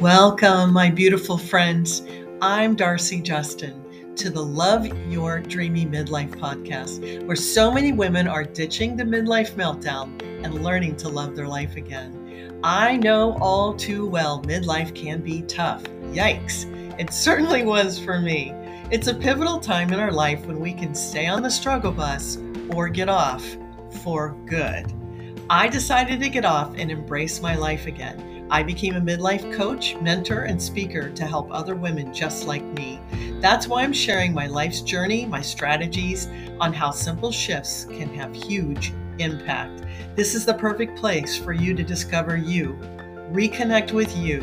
Welcome, my beautiful friends. I'm Darcy Justen to the Love Your Dreamy Midlife podcast, where so many women are ditching the midlife meltdown and learning to love their life again. I know all too well midlife can be tough. Yikes. It certainly was for me. It's a pivotal time in our life when we can stay on the struggle bus or get off for good. I decided to get off and embrace my life again. I became a midlife coach, mentor, and speaker to help other women just like me. That's why I'm sharing my life's journey, my strategies on how simple shifts can have huge impact. This is the perfect place for you to discover you, reconnect with you,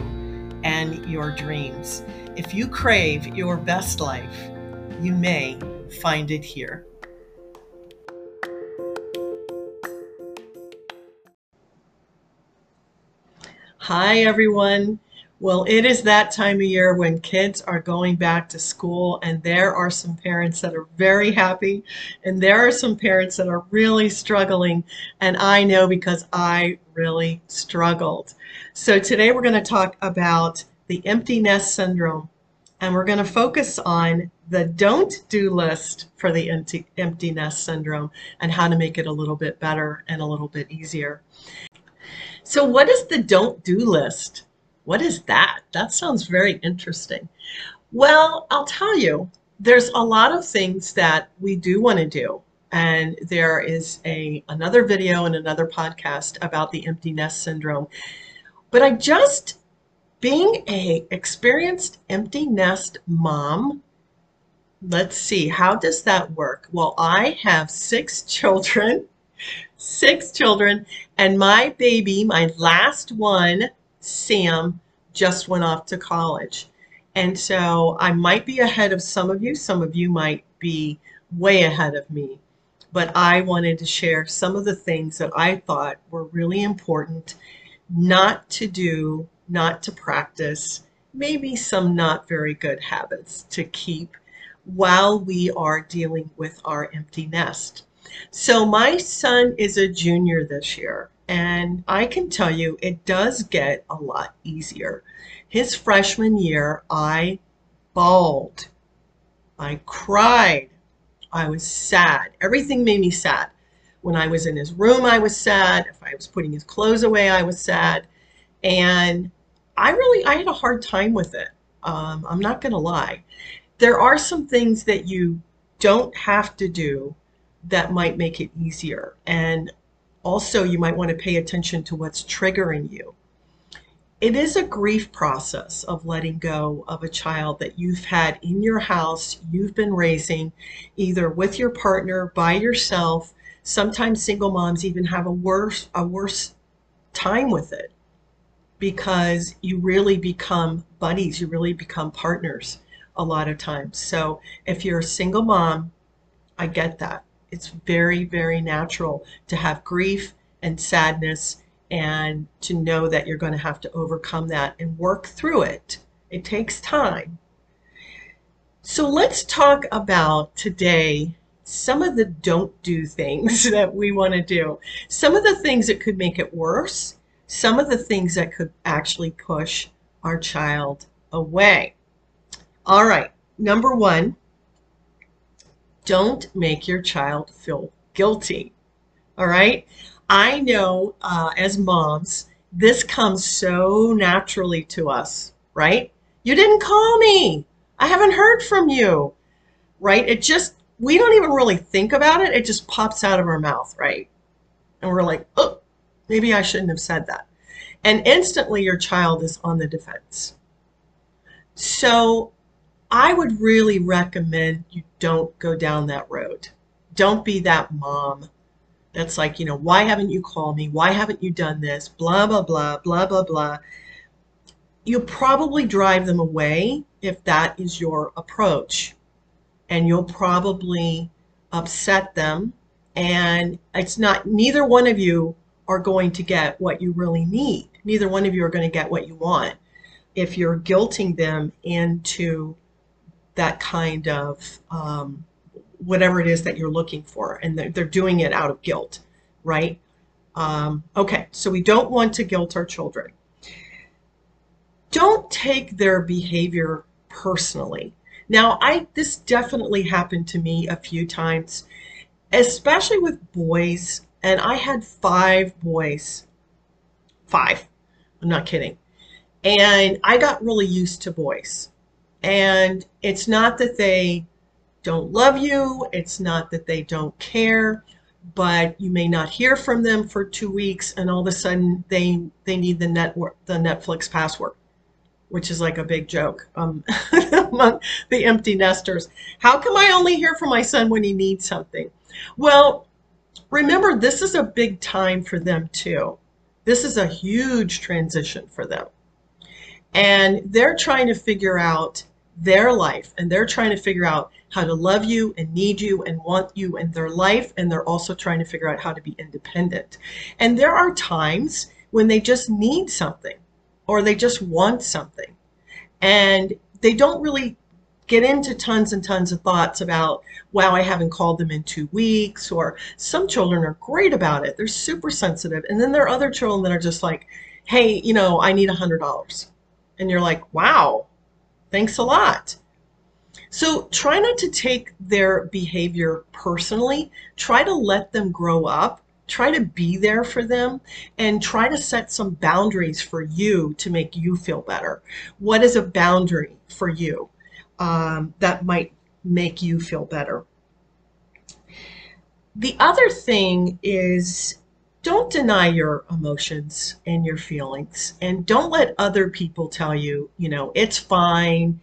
and your dreams. If you crave your best life, you may find it here. Hi, everyone. Well, it is that time of year when kids are going back to school, and there are some parents that are very happy, and there are some parents that are really struggling. And I know because I really struggled. So, today we're going to talk about the empty nest syndrome, and we're going to focus on the don't do list for the empty, empty nest syndrome and how to make it a little bit better and a little bit easier. So, what is the don't do list? What is that? That sounds very interesting. Well, I'll tell you, there's a lot of things that we do want to do. And there is a another video and another podcast about the empty nest syndrome. But I just being a experienced empty nest mom, let's see, how does that work? Well, I have six children six children, and my baby, my last one, Sam, just went off to college. And so I might be ahead of some of you. Some of you might be way ahead of me. But I wanted to share some of the things that I thought were really important not to do, not to practice, maybe some not very good habits to keep while we are dealing with our empty nest. So my son is a junior this year, and I can tell you it does get a lot easier. His freshman year, I bawled. I cried. I was sad. Everything made me sad. When I was in his room, I was sad. If I was putting his clothes away, I was sad. And I really, I had a hard time with it. Um, I'm not going to lie. There are some things that you don't have to do that might make it easier. And also, you might want to pay attention to what's triggering you. It is a grief process of letting go of a child that you've had in your house, you've been raising either with your partner, by yourself. Sometimes single moms even have a worse a worse time with it because you really become buddies, you really become partners a lot of times. So if you're a single mom, I get that it's very, very natural to have grief and sadness and to know that you're going to have to overcome that and work through it. It takes time. So let's talk about today some of the don't do things that we want to do. Some of the things that could make it worse, some of the things that could actually push our child away. All right, number one, don't make your child feel guilty. All right. I know uh, as moms, this comes so naturally to us, right? You didn't call me. I haven't heard from you, right? It just, we don't even really think about it. It just pops out of our mouth, right? And we're like, oh, maybe I shouldn't have said that. And instantly your child is on the defense. So I would really recommend you don't go down that road. Don't be that mom that's like, you know, why haven't you called me? Why haven't you done this? Blah, blah, blah, blah, blah, blah. You'll probably drive them away if that is your approach. And you'll probably upset them. And it's not, neither one of you are going to get what you really need. Neither one of you are going to get what you want if you're guilting them into that kind of um, whatever it is that you're looking for. And they're, they're doing it out of guilt, right? Um, okay, so we don't want to guilt our children. don't take their behavior personally. Now, I this definitely happened to me a few times, especially with boys, and I had five boys. Five. I'm not kidding. And I got really used to boys. And it's not that they don't love you, it's not that they don't care, but you may not hear from them for 2 weeks and all of a sudden they they need the network the Netflix password which is like a big joke um, among the empty nesters. How come I only hear from my son when he needs something? Well, remember, this is a big time for them too. This is a huge transition for them. And they're trying to figure out their life and they're trying to figure out how to love you and need you and want you in their life. And they're also trying to figure out how to be independent. And there are times when they just need something or they just want something. And they don't really get into tons and tons of thoughts about, wow, I haven't called them in two weeks, or some children are great about it. They're super sensitive. And then there are other children that are just like, hey, you know, I need a $100. And you're like, wow, thanks a lot. So try not to take their behavior personally. Try to let them grow up try to be there for them and try to set some boundaries for you to make you feel better. What is a boundary for you um, that might make you feel better? The other thing is don't deny your emotions and your feelings and don't let other people tell you, you know, it's fine,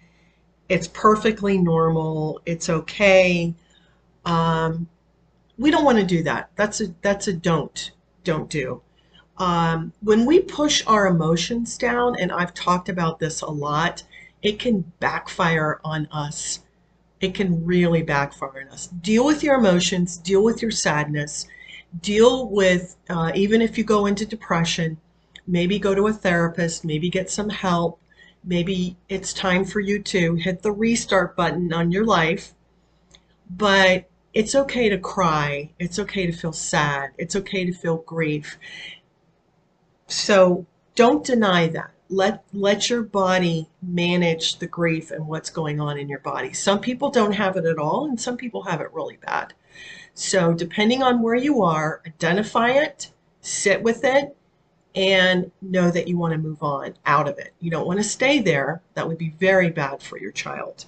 it's perfectly normal, it's okay. Um, we don't want to do that. That's a that's a don't don't do. Um, when we push our emotions down, and I've talked about this a lot, it can backfire on us. It can really backfire on us. Deal with your emotions. Deal with your sadness. Deal with uh, even if you go into depression. Maybe go to a therapist. Maybe get some help. Maybe it's time for you to hit the restart button on your life. But it's okay to cry. It's okay to feel sad. It's okay to feel grief. So don't deny that. Let let your body manage the grief and what's going on in your body. Some people don't have it at all and some people have it really bad. So depending on where you are, identify it, sit with it, and know that you want to move on out of it. You don't want to stay there. That would be very bad for your child.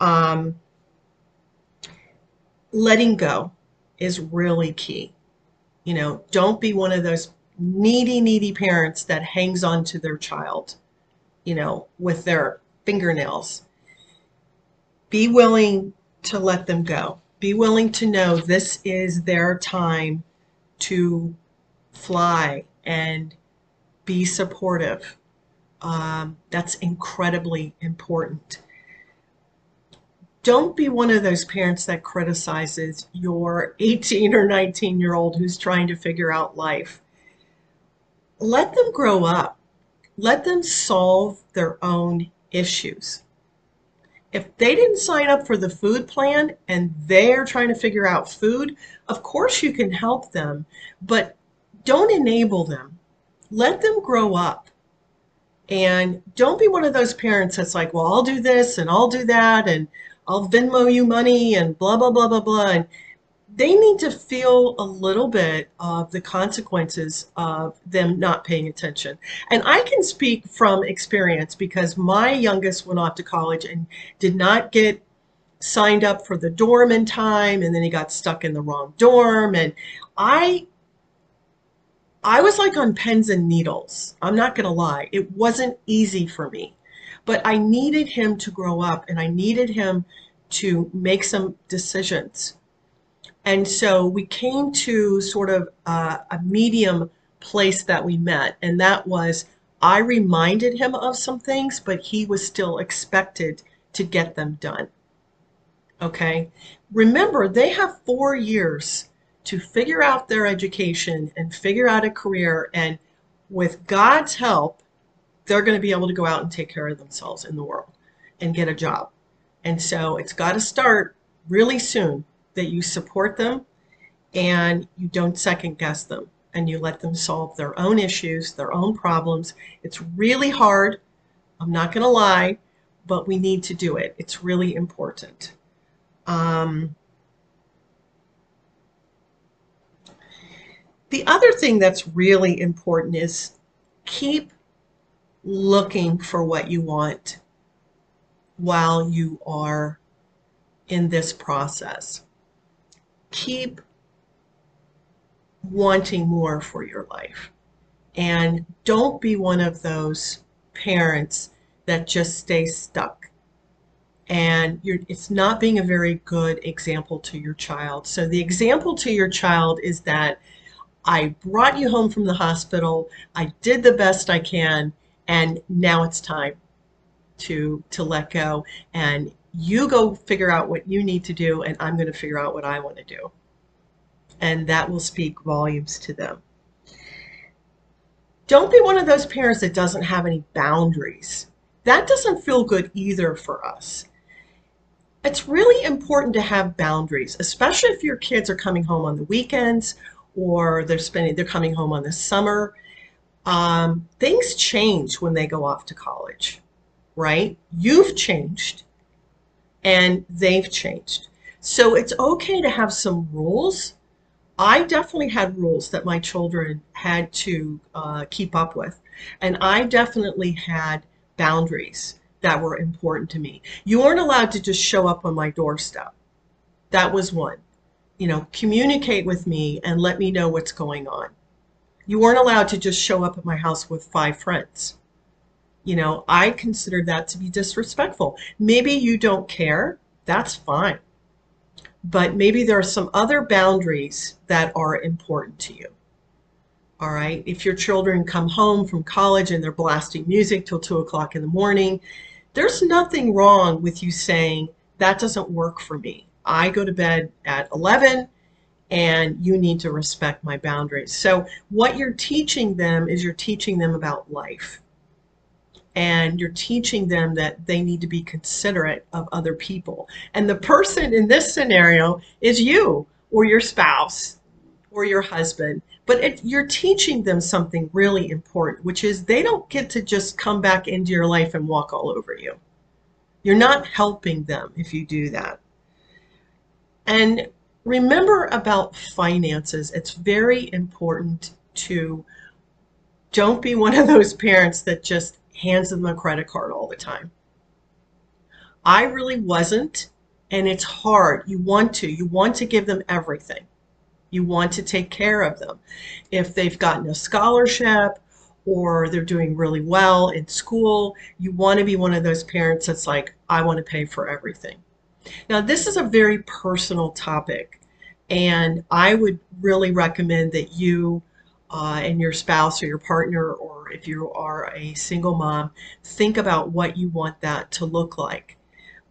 Um, letting go is really key. You know, don't be one of those needy, needy parents that hangs on to their child, you know, with their fingernails. Be willing to let them go. Be willing to know this is their time to fly and be supportive. Um, that's incredibly important don't be one of those parents that criticizes your 18 or 19 year old who's trying to figure out life. Let them grow up. Let them solve their own issues. If they didn't sign up for the food plan and they're trying to figure out food, of course you can help them, but don't enable them. Let them grow up. And don't be one of those parents that's like, well, I'll do this and I'll do that and I'll Venmo you money and blah, blah, blah, blah, blah. And they need to feel a little bit of the consequences of them not paying attention. And I can speak from experience because my youngest went off to college and did not get signed up for the dorm in time and then he got stuck in the wrong dorm and I I was like on pens and needles. I'm not going to lie. It wasn't easy for me. But I needed him to grow up and I needed him to make some decisions. And so we came to sort of uh, a medium place that we met, and that was I reminded him of some things, but he was still expected to get them done. Okay? Remember, they have four years to figure out their education and figure out a career, and with God's help, they're going to be able to go out and take care of themselves in the world and get a job. And so it's got to start really soon that you support them and you don't second guess them and you let them solve their own issues, their own problems. It's really hard I'm not going to lie, but we need to do it. It's really important. Um, the other thing that's really important is keep looking for what you want while you are in this process. Keep wanting more for your life. And don't be one of those parents that just stay stuck. And it's not being a very good example to your child. So the example to your child is that I brought you home from the hospital, I did the best I can, and now it's time to to let go and you go figure out what you need to do and I'm going to figure out what I want to do. And that will speak volumes to them. Don't be one of those parents that doesn't have any boundaries. That doesn't feel good either for us. It's really important to have boundaries, especially if your kids are coming home on the weekends or they're spending they're coming home on the summer. Um, things change when they go off to college, right? You've changed and they've changed. So it's okay to have some rules. I definitely had rules that my children had to uh, keep up with. And I definitely had boundaries that were important to me. You weren't allowed to just show up on my doorstep. That was one. You know, communicate with me and let me know what's going on. You weren't allowed to just show up at my house with five friends. You know, I consider that to be disrespectful. Maybe you don't care. That's fine. But maybe there are some other boundaries that are important to you. All right. If your children come home from college and they're blasting music till two o'clock in the morning, there's nothing wrong with you saying, that doesn't work for me. I go to bed at 11 and you need to respect my boundaries. So, what you're teaching them is you're teaching them about life and you're teaching them that they need to be considerate of other people. And the person in this scenario is you or your spouse or your husband. But you're teaching them something really important, which is they don't get to just come back into your life and walk all over you. You're not helping them if you do that. And remember about finances. It's very important to don't be one of those parents that just hands them a credit card all the time. I really wasn't, and it's hard. You want to. You want to give them everything. You want to take care of them. If they've gotten a scholarship or they're doing really well in school, you want to be one of those parents that's like, I want to pay for everything. Now, this is a very personal topic, and I would really recommend that you uh, and your spouse or your partner, or if you are a single mom, think about what you want that to look like.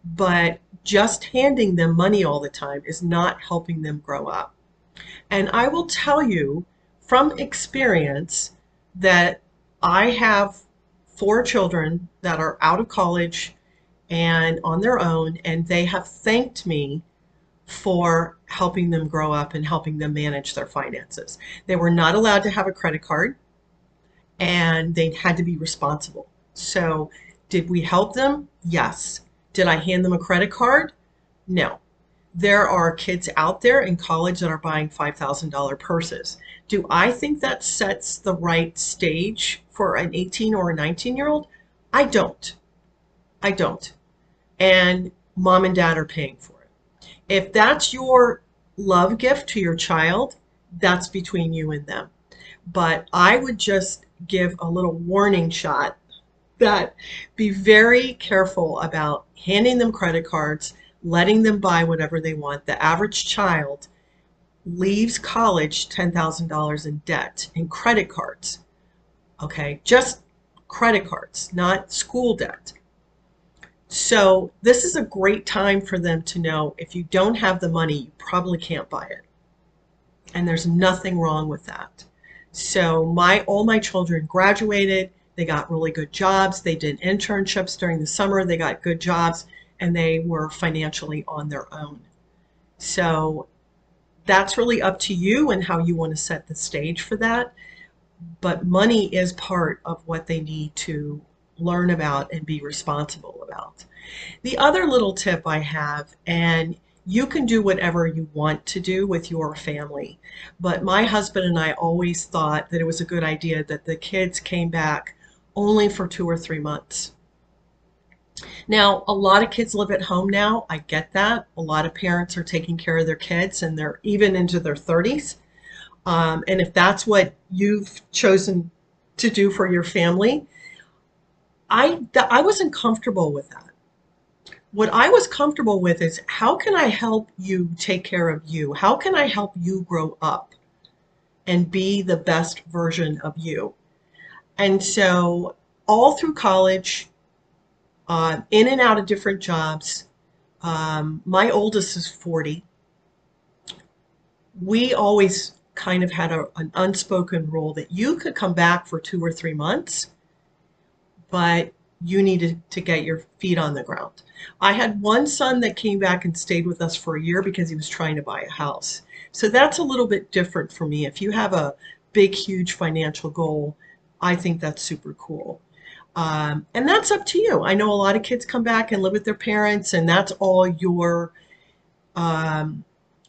But just handing them money all the time is not helping them grow up. And I will tell you from experience that I have four children that are out of college and on their own, and they have thanked me for helping them grow up and helping them manage their finances. They were not allowed to have a credit card and they had to be responsible. So, did we help them? Yes. Did I hand them a credit card? No. There are kids out there in college that are buying $5,000 purses. Do I think that sets the right stage for an 18 or a 19 year old? I don't. I don't. And mom and dad are paying for it. if that's your love gift to your child, that's between you and them. But I would just give a little warning shot that be very careful about handing them credit cards, letting them buy whatever they want. The average child leaves college $10,000 in debt in credit cards. Okay, just credit cards, not school debt. So this is a great time for them to know if you don't have the money, you probably can't buy it. And there's nothing wrong with that. So my all my children graduated, they got really good jobs, they did internships during the summer, they got good jobs, and they were financially on their own. So that's really up to you and how you want to set the stage for that. But money is part of what they need to learn about and be responsible about. The other little tip I have, and you can do whatever you want to do with your family, but my husband and I always thought that it was a good idea that the kids came back only for two or three months. Now, a lot of kids live at home now. I get that. A lot of parents are taking care of their kids and they're even into their 30s. Um, and if that's what you've chosen to do for your family, I, I wasn't comfortable with that. What I was comfortable with is how can I help you take care of you? How can I help you grow up and be the best version of you? And so, all through college, uh, in and out of different jobs. Um, my oldest is 40. We always kind of had a, an unspoken rule that you could come back for two or three months, but you needed to get your feet on the ground. I had one son that came back and stayed with us for a year because he was trying to buy a house. So that's a little bit different for me. If you have a big, huge financial goal, I think that's super cool. Um, and that's up to you. I know a lot of kids come back and live with their parents, and that's all your um,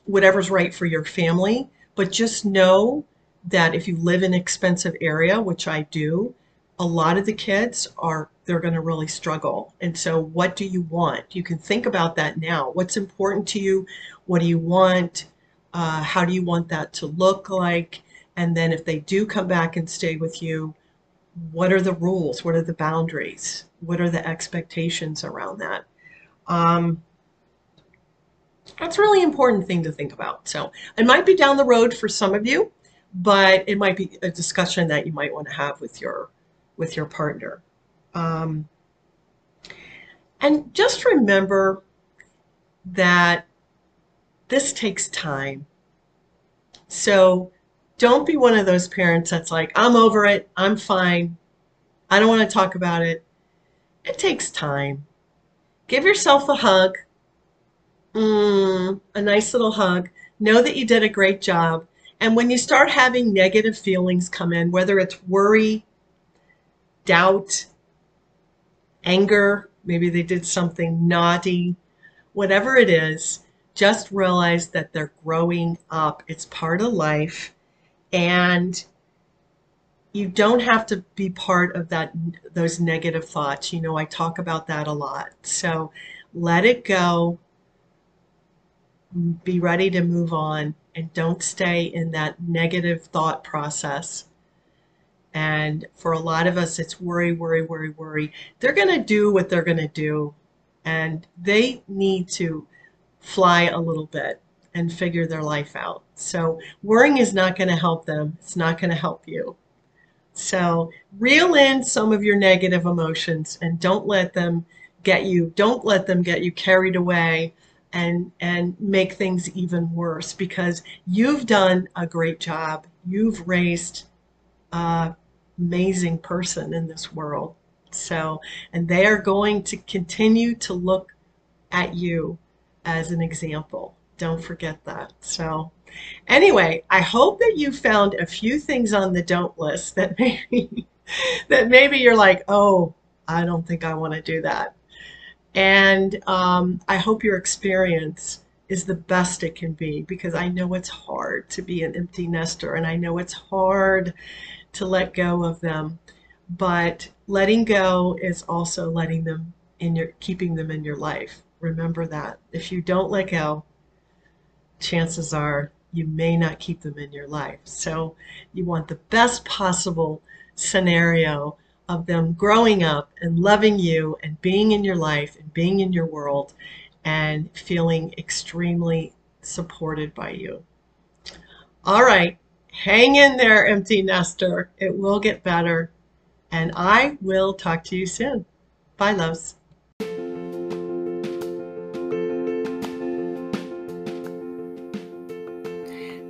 whatever's right for your family. But just know that if you live in an expensive area, which I do, a lot of the kids are they're going to really struggle. And so, what do you want? You can think about that now. What's important to you? What do you want? Uh, how do you want that to look like? And then, if they do come back and stay with you, what are the rules? What are the boundaries? What are the expectations around that? Um, that's a really important thing to think about. So it might be down the road for some of you, but it might be a discussion that you might want to have with your with your partner. Um, and just remember that this takes time. So don't be one of those parents that's like, I'm over it, I'm fine, I don't want to talk about it. It takes time. Give yourself a hug, mm, a nice little hug. Know that you did a great job. And when you start having negative feelings come in, whether it's worry, doubt, anger, maybe they did something naughty, whatever it is, just realize that they're growing up. It's part of life. And you don't have to be part of that those negative thoughts. You know i talk about that a lot. So let it go. Be ready to move on and don't stay in that negative thought process and for a lot of us it's worry worry worry worry they're going to do what they're going to do and they need to fly a little bit and figure their life out. So worrying is not going to help them. It's not going to help you. So reel in some of your negative emotions and don't let them get you don't let them get you carried away and and make things even worse because you've done a great job. You've raised an uh, amazing person in this world. So and they are going to continue to look at you as an example. Don't forget that. So, anyway, I hope that you found a few things on the don't list that maybe that maybe you're like, oh, I don't think I want to do that. And um, I hope your experience is the best it can be because I know it's hard to be an empty nester and I know it's hard to let go of them. But letting go is also letting them in your keeping them in your life. Remember that. If you don't let go, chances are you may not keep them in your life. So you want the best possible scenario of them growing up and loving you and being in your life and being in your world and feeling extremely supported by you. All right, hang in there, empty nester. It will get better. And I will talk to you soon. Bye, loves.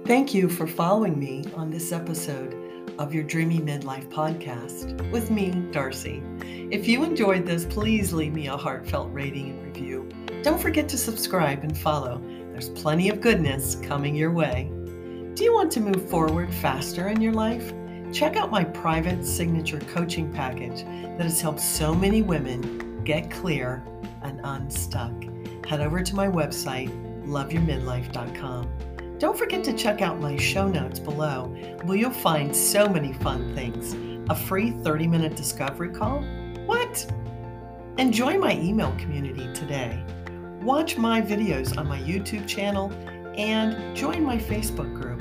Thank you for following me on this episode of your Dreamy Midlife podcast with me, Darcy. If you enjoyed this, please leave me a heartfelt rating and review. Don't forget to subscribe and follow. There's plenty of goodness coming your way. Do you want to move forward faster in your life? Check out my private signature coaching package that has helped so many women get clear and unstuck. Head over to my website, loveyourmidlife.com. Don't forget to check out my show notes below, where you'll find so many fun things. A free 30 minute discovery call? What? And join my email community today. Watch my videos on my YouTube channel and join my Facebook group.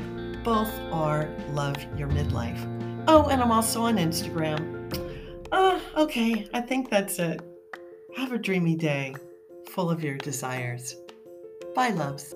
Both are Love Your Midlife. Oh, and I'm also on Instagram. Uh, okay, I think that's it. Have a dreamy day full of your desires. Bye, loves.